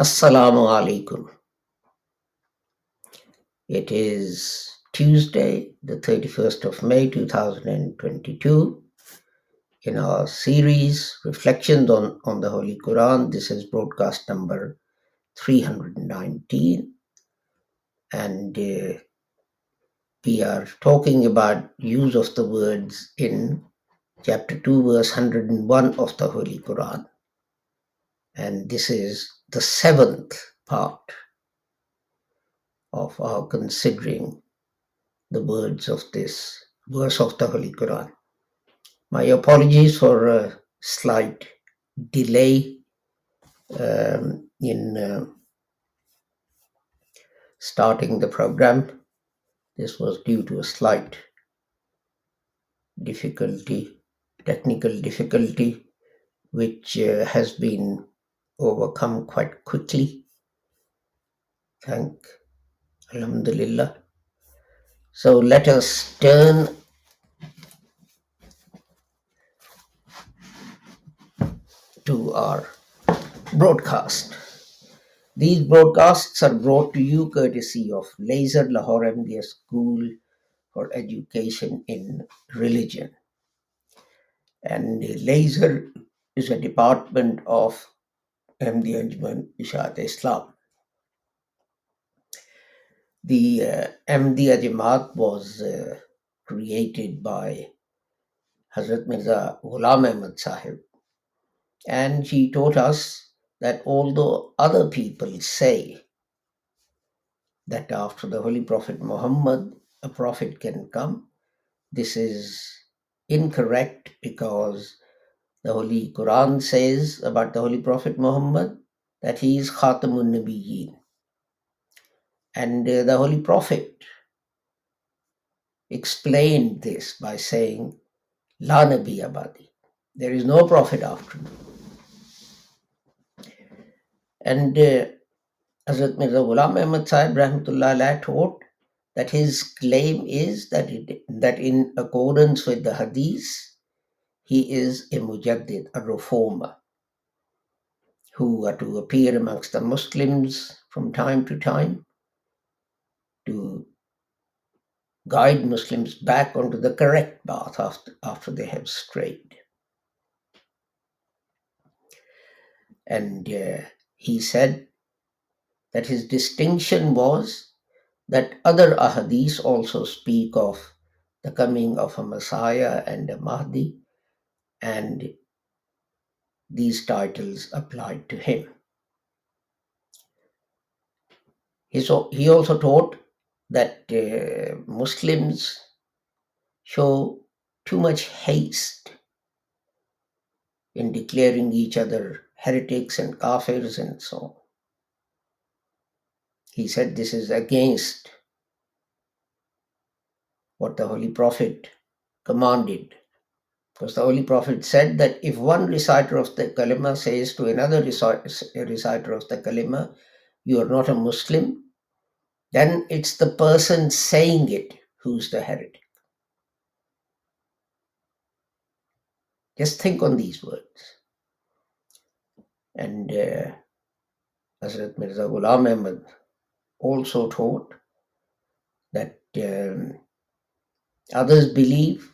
Assalamu alaikum. It is Tuesday, the 31st of May 2022. In our series, Reflections on, on the Holy Quran, this is broadcast number 319. And uh, we are talking about use of the words in chapter 2, verse 101 of the Holy Quran. And this is the seventh part of our considering the words of this verse of the Holy Quran. My apologies for a slight delay um, in uh, starting the program. This was due to a slight difficulty, technical difficulty, which uh, has been overcome quite quickly. Thank Alhamdulillah. So let us turn to our broadcast. These broadcasts are brought to you courtesy of Laser Lahore MDS School for Education in Religion. And Laser is a department of Ahmadiyya Anjuman Isha'at Islam. The uh, Ahmadiyya Jamaat was uh, created by Hazrat Mirza Ghulam Ahmad Sahib, and he taught us that although other people say that after the Holy Prophet Muhammad, a prophet can come, this is incorrect because the Holy Quran says about the Holy Prophet Muhammad that he is Khatamun Nabiyyin. And uh, the Holy Prophet explained this by saying, La Nabi Abadi. There is no prophet after me. And uh, Hazrat Mirza Ghulam Ahmad Sahib Rahmatullah taught that his claim is that, it, that in accordance with the Hadith, he is a mujaddid, a reformer, who are to appear amongst the Muslims from time to time to guide Muslims back onto the correct path after, after they have strayed. And uh, he said that his distinction was that other ahadith also speak of the coming of a Messiah and a Mahdi, and these titles applied to him. He, so, he also taught that uh, Muslims show too much haste in declaring each other heretics and kafirs and so on. He said this is against what the Holy Prophet commanded. Because the Holy Prophet said that if one reciter of the kalima says to another reciter of the kalima, you are not a Muslim, then it's the person saying it who's the heretic. Just think on these words. And uh, Hazrat Mirza Ghulam Ahmad also taught that um, others believe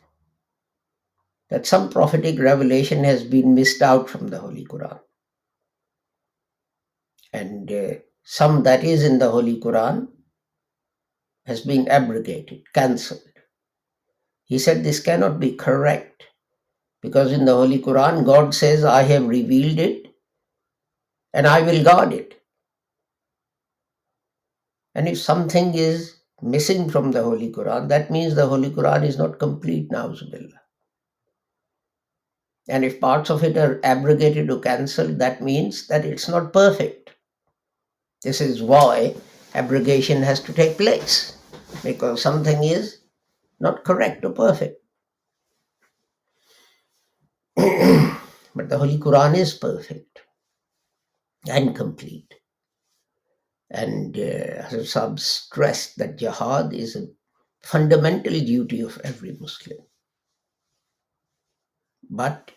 that some prophetic revelation has been missed out from the Holy Quran. And uh, some that is in the Holy Quran has been abrogated, cancelled. He said this cannot be correct because in the Holy Quran, God says, I have revealed it and I will guard it. And if something is missing from the Holy Quran, that means the Holy Quran is not complete, na'uzubillah. And if parts of it are abrogated or cancelled, that means that it's not perfect. This is why abrogation has to take place because something is not correct or perfect. but the Holy Quran is perfect and complete. And uh, Hazrat stressed that jihad is a fundamental duty of every Muslim. But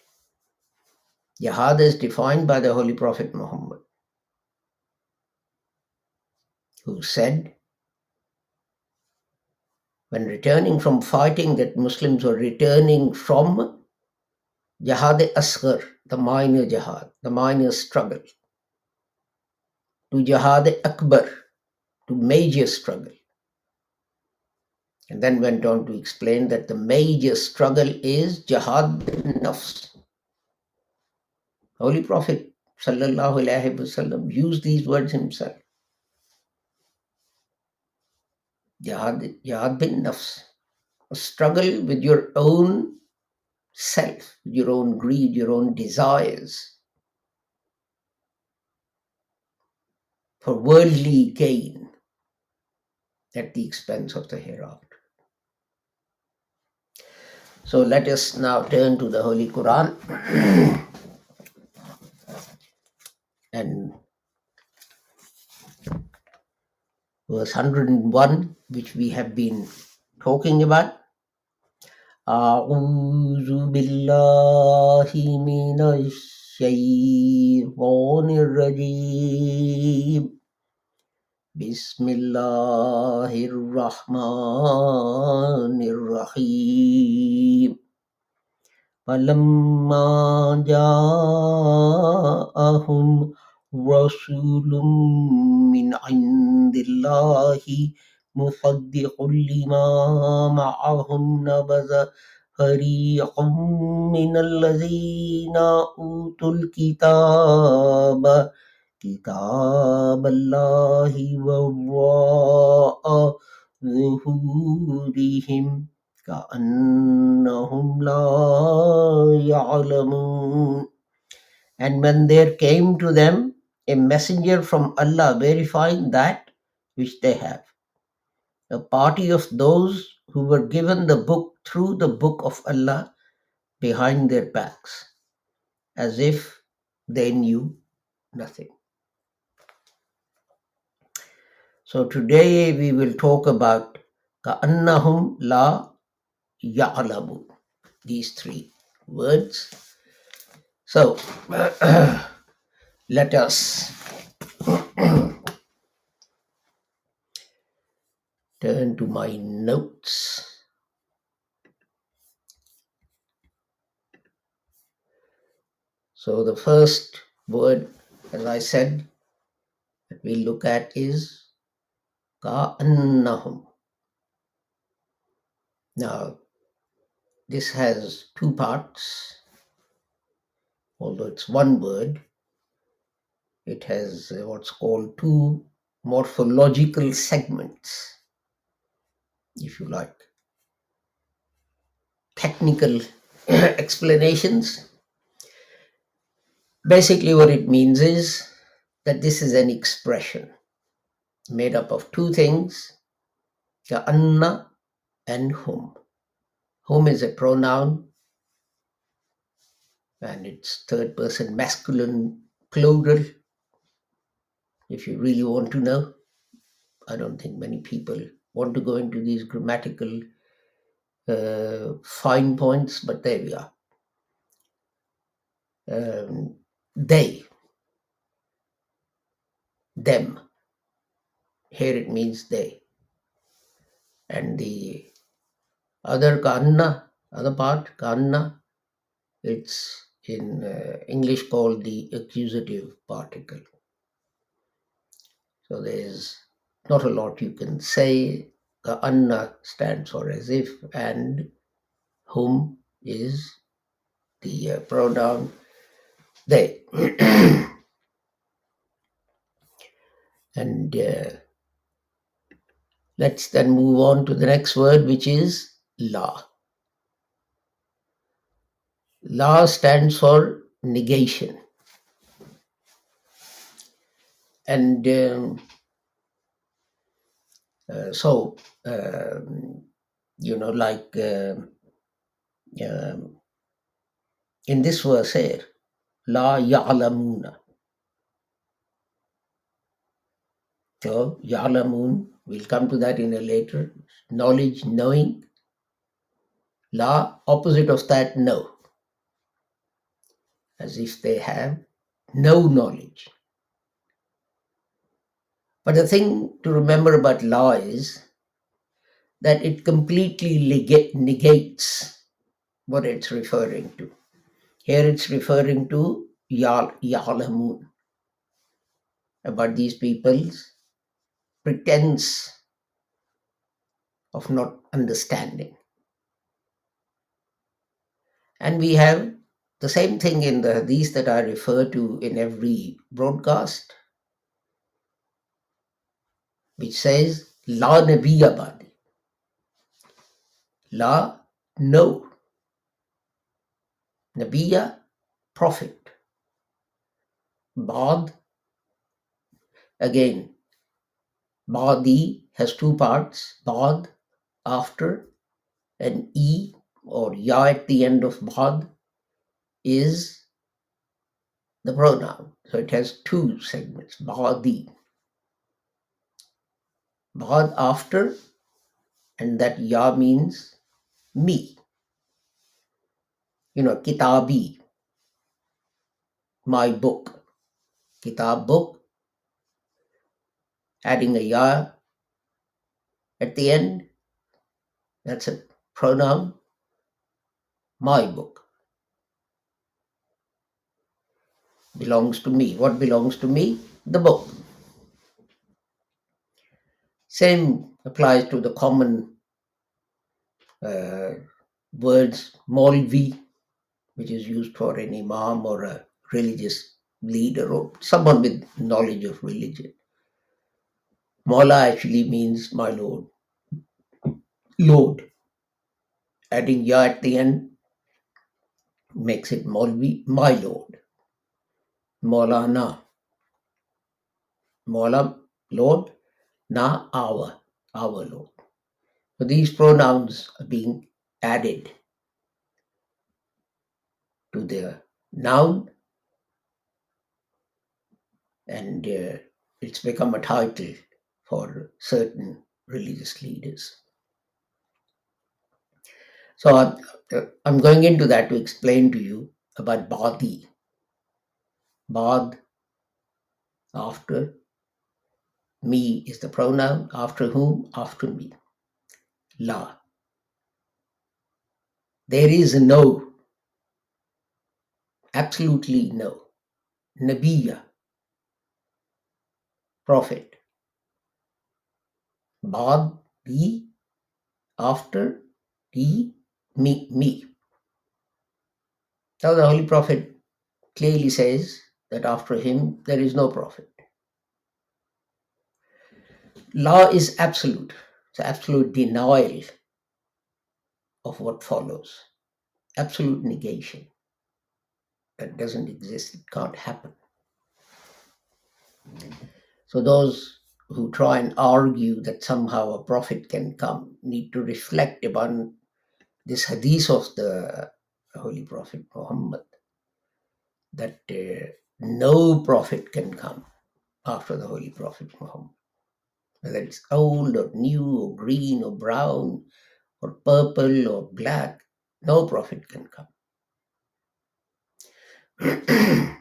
jihad is defined by the Holy Prophet Muhammad, who said, when returning from fighting, that Muslims were returning from jihad asghar, the minor jihad, the minor struggle, to jihad akbar, to major struggle. And then went on to explain that the major struggle is jihad nafs. Holy Prophet sallallahu wasallam used these words himself. Jihad, jihad bin nafs, a struggle with your own self, your own greed, your own desires for worldly gain at the expense of the hereafter. So let us now turn to the Holy Quran and verse 101, which we have been talking about. أعوذ بالله من الشيطان الرجيم بسم الله الرحمن الرحيم فلما جاءهم رسول من عند الله مصدق لما معهم نبذ فريق من الذين أوتوا الكتاب كتاب الله وراء ظهورهم كأنهم لا يعلمون And when there came to them a messenger from Allah verifying that which they have, a party of those who were given the book through the book of Allah behind their backs, as if they knew nothing. So today we will talk about كأنهم لا Ya'lamu. These three words. So let us turn to my notes. So the first word, as I said, that we look at is ka'annahum. Now, this has two parts, although it's one word. It has uh, what's called two morphological segments, if you like. Technical explanations. Basically, what it means is that this is an expression made up of two things, the anna and hum. Hum is a pronoun and it's third person masculine plural. If you really want to know, I don't think many people want to go into these grammatical uh, fine points, but there we are. Um, they, them. Here it means they. And the other kanna, other part, kanna, it's in uh, English called the accusative particle. So there's not a lot you can say. The anna stands for as if, and whom is the uh, pronoun they. and uh, let's then move on to the next word, which is la. La stands for negation. And um, uh, so, um, you know, like um um, in this verse here, La ya'lamuna. So, ya'lamun, we'll come to that in a later. Knowledge, knowing. La, opposite of that, no. As if they have no knowledge. But the thing to remember about law is that it completely negates what it's referring to. Here it's referring to Yal Ya'lamun, about these people's pretense of not understanding. And we have the same thing in the hadith that I refer to in every broadcast, which says, La Nabiya Badi. La, no. Nabiya, prophet. Bad, again, Badi has two parts, Bad, after, and E or Ya at the end of Bad is the pronoun. So it has two segments, Badi. Bad after, and that Ya means me. You know, Kitabi, my book. Kitab book, adding a Ya at the end, that's a pronoun, my book. Belongs to me. What belongs to me? The book. Same applies to the common uh, words Maulvi, which is used for an imam or a religious leader or someone with knowledge of religion. Maula actually means my lord. Lord. Adding ya at the end makes it Maulvi, my lord. Maulana. Maula, Lord. Na, our, our Lord. So these pronouns are being added to the noun and uh, it's become a title for certain religious leaders. So I'm, uh, I'm going into that to explain to you about Badi. Bad, after, me is the pronoun, after whom? After me. La. There is no, absolutely no. Nabiya, prophet. Bad, the, after, the, me, me. Now the Holy Prophet clearly says that after him there is no prophet. Law is absolute. It's absolute denial of what follows. Absolute negation. That doesn't exist. It can't happen. So those who try and argue that somehow a prophet can come need to reflect upon this hadith of the Holy Prophet Muhammad that uh, no prophet can come after the Holy Prophet Muhammad. Whether it's old or new or green or brown or purple or black, no prophet can come.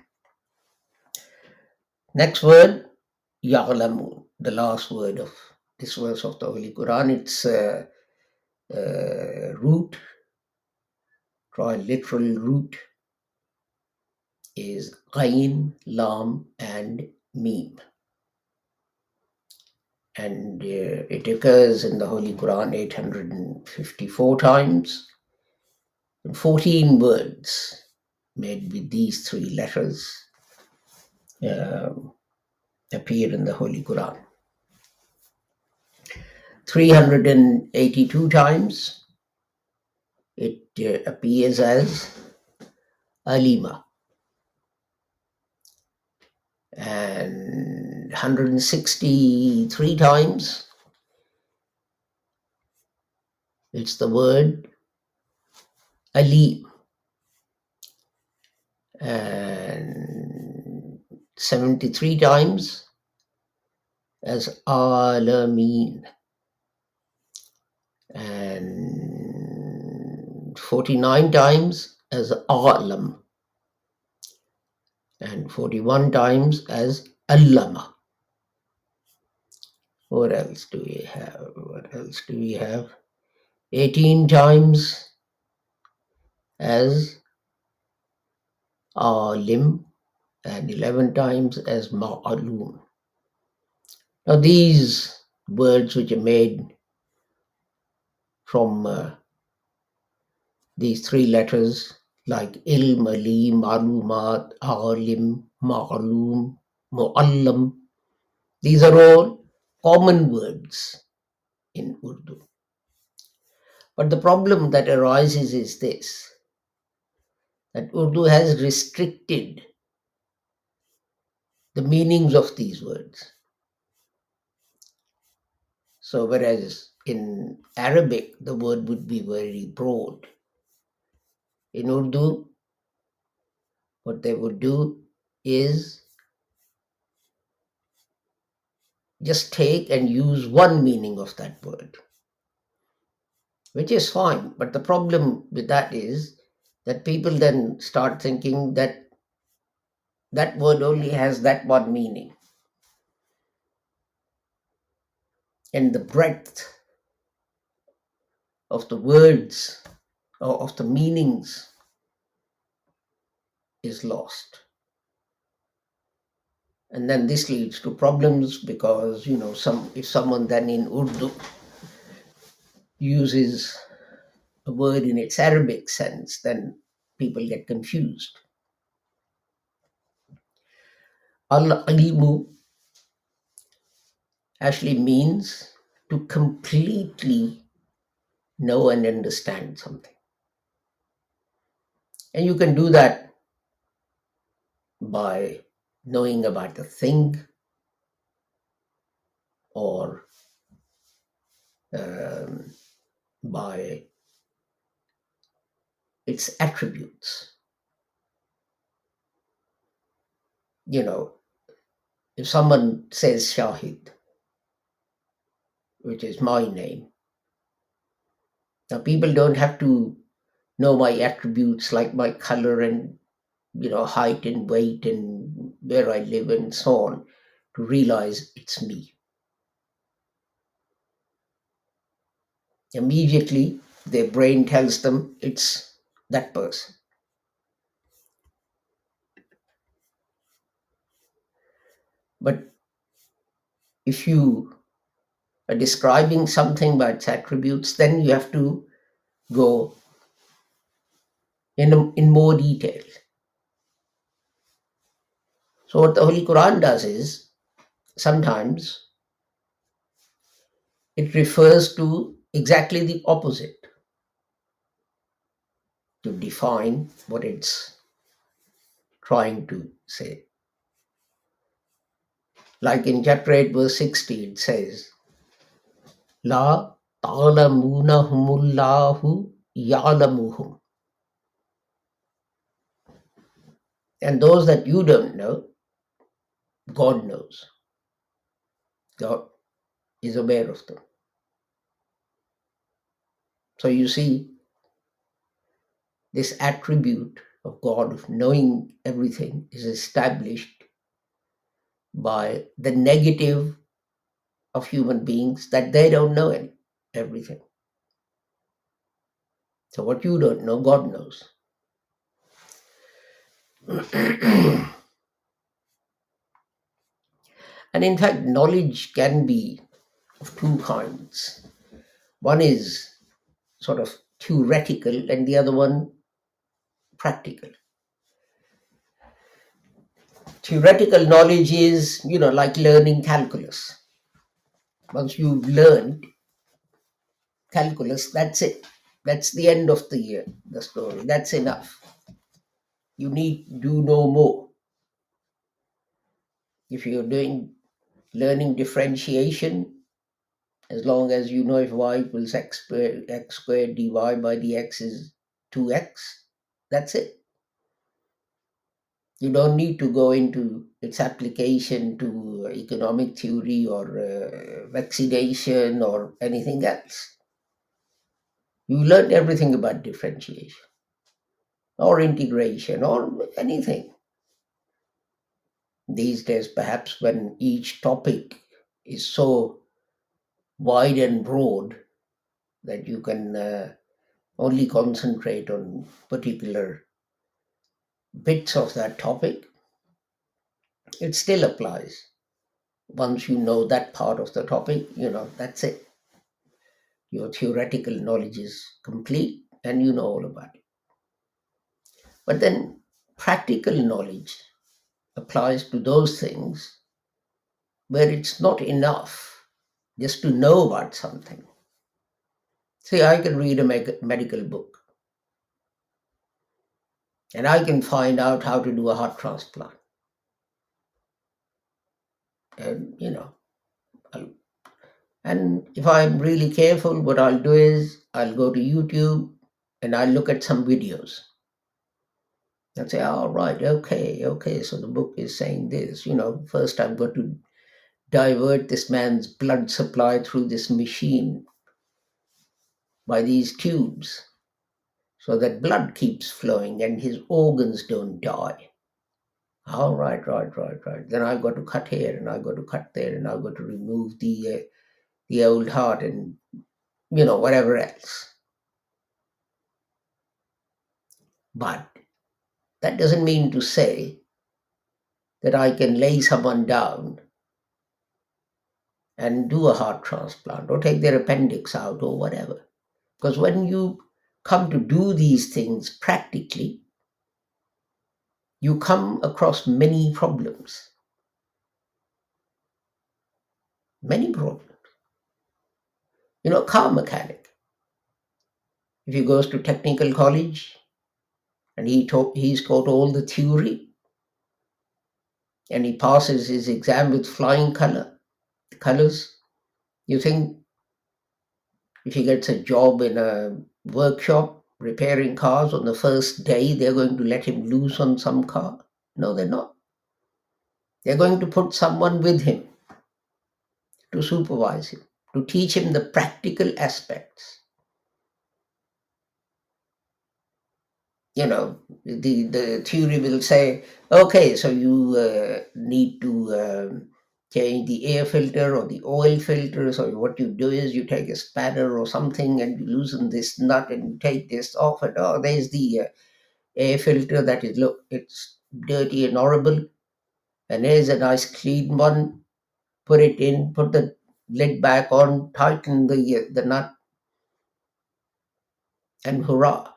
Next word, Ya'lamun, the last word of this verse of the Holy Quran. Its uh, uh, root, triliteral root, is Ghain, Lam, and Mim. And uh, it occurs in the Holy Quran 854 times, 14 words made with these three letters um, appear in the Holy Quran. 382 times. It uh, appears as Alima, and 163 times it's the word Ali, and 73 times as Alameen, and 49 times as Alam, and 41 times as Allama. What else do we have? What else do we have? 18 times as Alim, and 11 times as Ma'alum. Now, these words which are made from uh, these three letters, like ilm, ali, malumat, alim, ma'alum, mu'allam, these are all common words in Urdu. But the problem that arises is this that Urdu has restricted the meanings of these words. So, whereas in Arabic the word would be very broad, in Urdu, what they would do is just take and use one meaning of that word, which is fine. But the problem with that is that people then start thinking that that word only has that one meaning. And the breadth of the words or of the meanings is lost. And then this leads to problems because, you know, some if someone then in Urdu uses a word in its Arabic sense, then people get confused. Al alimu actually means to completely know and understand something. And you can do that by knowing about the thing or um, by its attributes. You know, if someone says Shahid, which is my name, now people don't have to know my attributes like my color and you know height and weight and where I live and so on to realize it's me. Immediately their brain tells them it's that person. But if you describing something by its attributes, then you have to go in, in more detail. So, what the Holy Quran does is sometimes it refers to exactly the opposite to define what it's trying to say. Like in chapter 8, verse 60, it says, La ta'lamunahumullahu ya'lamuhum. And those that you don't know, God knows. God is aware of them. So you see, this attribute of God of knowing everything is established by the negative of human beings that they don't know everything. So what you don't know, God knows. And in fact, knowledge can be of two kinds. One is sort of theoretical, and the other one practical. Theoretical knowledge is, you know, like learning calculus. Once you've learned calculus, that's it. That's the end of the year, the story. That's enough. You need do no more. If you're doing learning differentiation, as long as you know if y equals x squared, x squared dy by dx is 2x, that's it. You don't need to go into its application to economic theory or uh, vaccination or anything else. You learned everything about differentiation or integration or anything. These days, perhaps when each topic is so wide and broad that you can uh, only concentrate on particular bits of that topic, it still applies. Once you know that part of the topic, you know, that's it. Your theoretical knowledge is complete and you know all about it. But then practical knowledge applies to those things where it's not enough just to know about something. See, I can read a medical book and I can find out how to do a heart transplant. And, you know, I'll, and if I'm really careful, what I'll do is I'll go to YouTube and I'll look at some videos and say, all right, okay, okay, so the book is saying this. You know, first I've got to divert this man's blood supply through this machine by these tubes so that blood keeps flowing and his organs don't die. All right, right, right, right. Then I've got to cut here and I've got to cut there and I've got to remove the uh, the old heart and you know whatever else. But that doesn't mean to say that I can lay someone down and do a heart transplant or take their appendix out or whatever. Because when you come to do these things practically, you come across many problems. Many problems. You know, car mechanic. If he goes to technical college and he taught, he's taught all the theory and he passes his exam with flying color colors, you think if he gets a job in a workshop repairing cars on the first day, they're going to let him loose on some car? No, they're not. They're going to put someone with him to supervise him, to teach him the practical aspects. You know, the, the theory will say, okay, so you uh, need to um, change the air filter or the oil filter. So what you do is you take a spanner or something and you loosen this nut and you take this off and oh, there's the uh, air filter that is look, it's dirty and horrible. And here's a nice clean one. Put it in, put the lid back on, tighten the uh, the nut, and hurrah.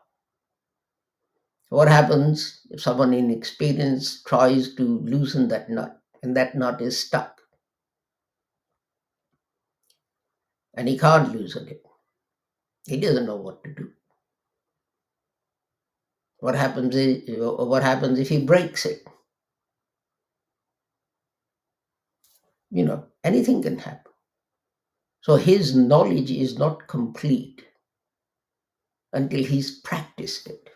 What happens if someone inexperienced tries to loosen that nut and that nut is stuck and he can't loosen it? He doesn't know what to do. What happens is, what happens if he breaks it? You know, anything can happen. So his knowledge is not complete until he's practiced it.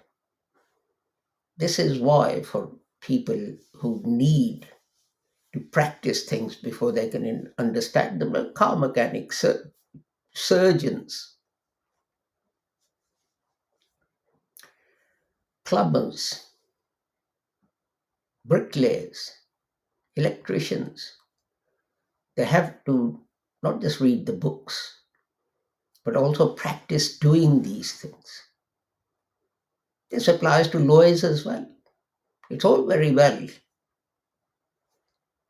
This is why, for people who need to practice things before they can understand them, like car mechanics, surgeons, plumbers, bricklayers, electricians, they have to not just read the books, but also practice doing these things. This applies to lawyers as well. It's all very well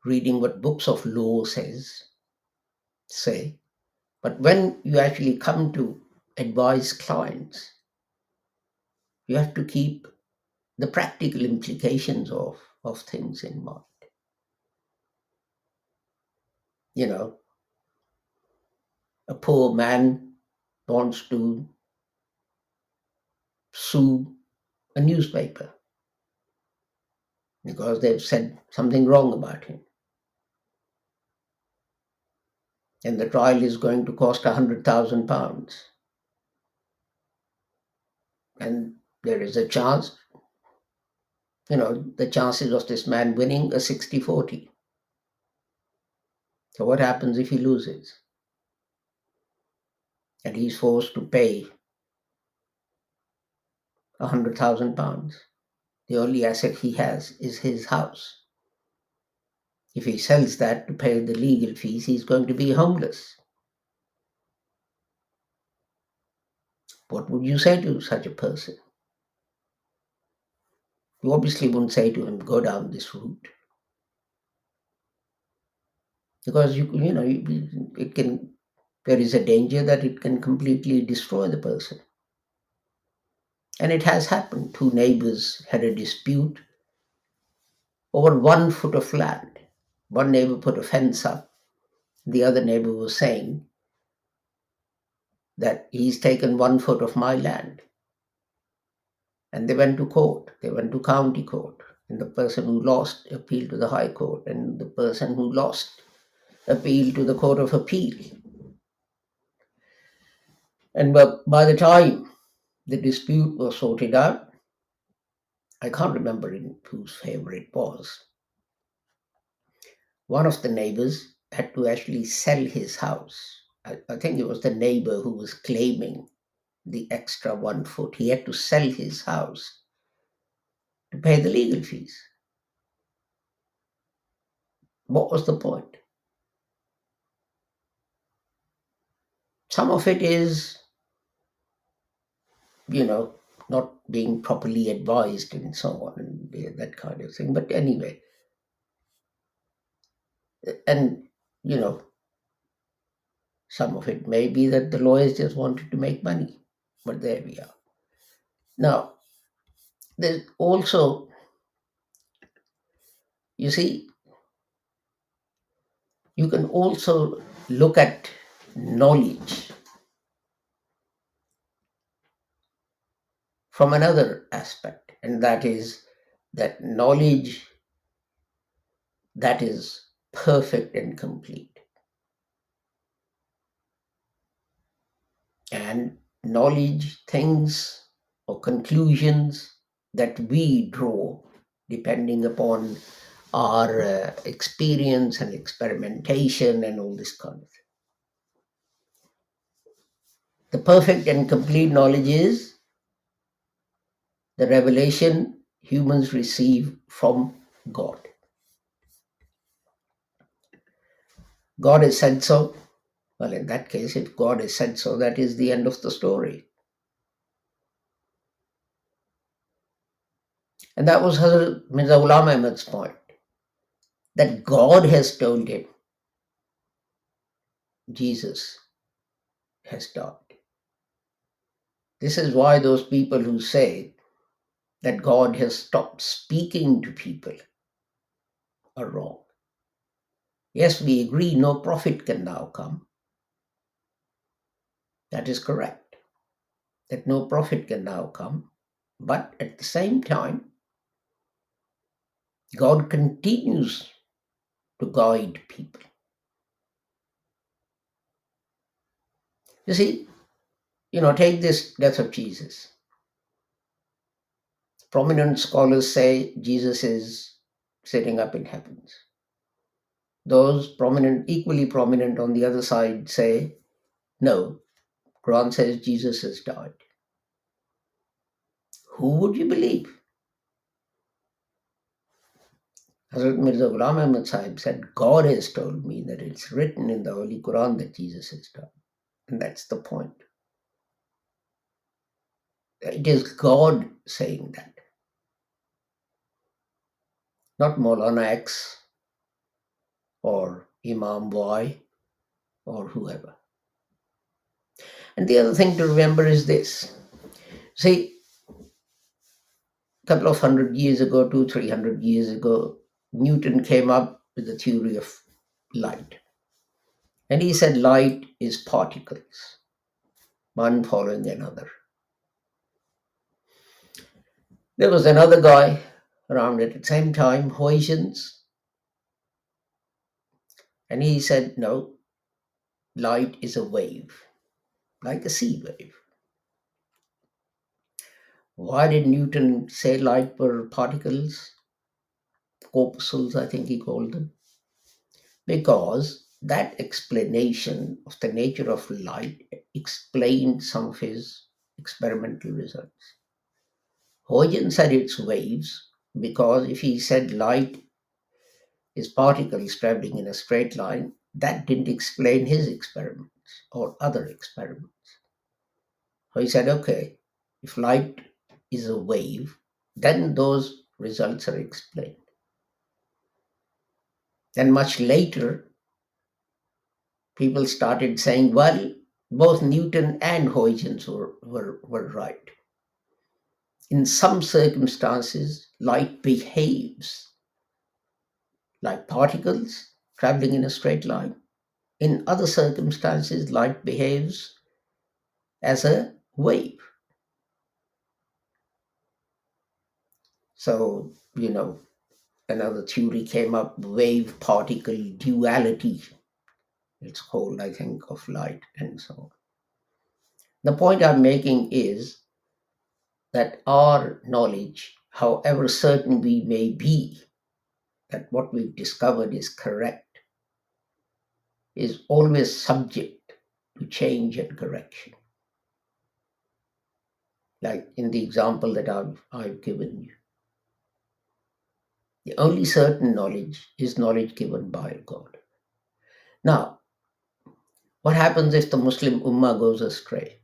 reading what books of law says, say, but when you actually come to advise clients, you have to keep the practical implications of, of things in mind. You know, a poor man wants to sue a newspaper because they've said something wrong about him. And the trial is going to cost a hundred thousand pounds. And there is a chance, you know, the chances of this man winning are 60 40. So, what happens if he loses? And he's forced to pay a hundred thousand pounds. The only asset he has is his house. If he sells that to pay the legal fees, he's going to be homeless. What would you say to such a person? You obviously wouldn't say to him, go down this route. Because you, you know, it can, there is a danger that it can completely destroy the person. And it has happened. Two neighbors had a dispute over one foot of land. One neighbor put a fence up. The other neighbor was saying that he's taken one foot of my land. And they went to court. They went to county court. And the person who lost appealed to the High Court. And the person who lost appealed to the Court of Appeal. And by the time the dispute was sorted out, I can't remember in whose favor it was. One of the neighbors had to actually sell his house. I, I think it was the neighbor who was claiming the extra one foot. He had to sell his house to pay the legal fees. What was the point? Some of it is, you know, not being properly advised and so on, and that kind of thing. But anyway, and, you know, some of it may be that the lawyers just wanted to make money. But there we are. Now, there's also, you see, you can also look at knowledge from another aspect, and that is that knowledge that is perfect and complete. And knowledge, things, or conclusions that we draw depending upon our uh, experience and experimentation and all this kind of thing. The perfect and complete knowledge is the revelation humans receive from God. God has said so, well, in that case, if God has said so, that is the end of the story. And that was Hazrat Mirza Ghulam Ahmad's point that God has told him Jesus has died. This is why those people who say that God has stopped speaking to people are wrong. Yes, we agree no prophet can now come. That is correct. That no prophet can now come. But at the same time, God continues to guide people. You see, you know, take this death of Jesus. Prominent scholars say Jesus is sitting up in heavens. Those prominent, equally prominent on the other side say, no, Quran says Jesus has died. Who would you believe? Hazrat Mirza Ghulam Ahmad Sahib said, God has told me that it's written in the Holy Quran that Jesus has died. And that's the point. It is God saying that, not Maulana X or Imam Y or whoever. And the other thing to remember is this. See, a couple of hundred years ago, two, three hundred years ago, Newton came up with the theory of light. And he said light is particles, one following another. There was another guy around at the same time, Huygens, and he said, no, light is a wave, like a sea wave. Why did Newton say light were particles? Corpuscles, I think he called them. Because that explanation of the nature of light explained some of his experimental results. Huygens said it's waves because if he said light is particles traveling in a straight line, that didn't explain his experiments or other experiments. So he said, okay, if light is a wave, then those results are explained. Then much later, people started saying, well, both Newton and Huygens were, were, were right in some circumstances, light behaves like particles traveling in a straight line. In other circumstances, light behaves as a wave. So, you know, another theory came up wave particle duality. It's called, I think, of light and so on. The point I'm making is that our knowledge, however certain we may be that what we've discovered is correct, is always subject to change and correction. Like in the example that I've, I've given you. The only certain knowledge is knowledge given by God. Now, what happens if the Muslim Ummah goes astray?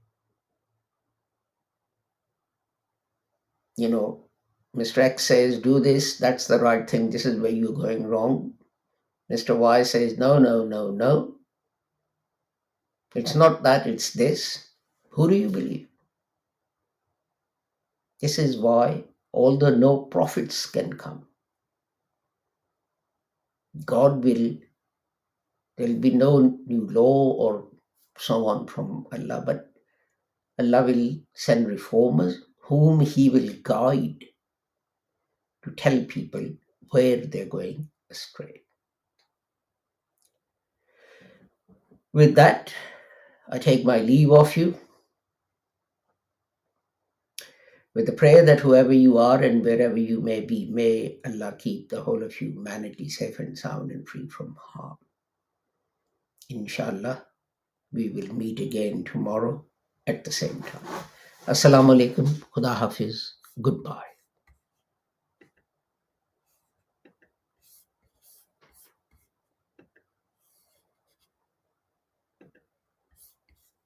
you know, Mr. X says, do this, that's the right thing, this is where you're going wrong. Mr. Y says, no, no, no, no. It's not that, it's this. Who do you believe? This is why all the no prophets can come, God will, there'll be no new law or so on from Allah, but Allah will send reformers whom he will guide to tell people where they're going astray. With that, I take my leave of you with the prayer that whoever you are and wherever you may be, may Allah keep the whole of humanity safe and sound and free from harm. Inshallah, we will meet again tomorrow at the same time. Assalamu alaikum. Khuda Hafiz. Goodbye.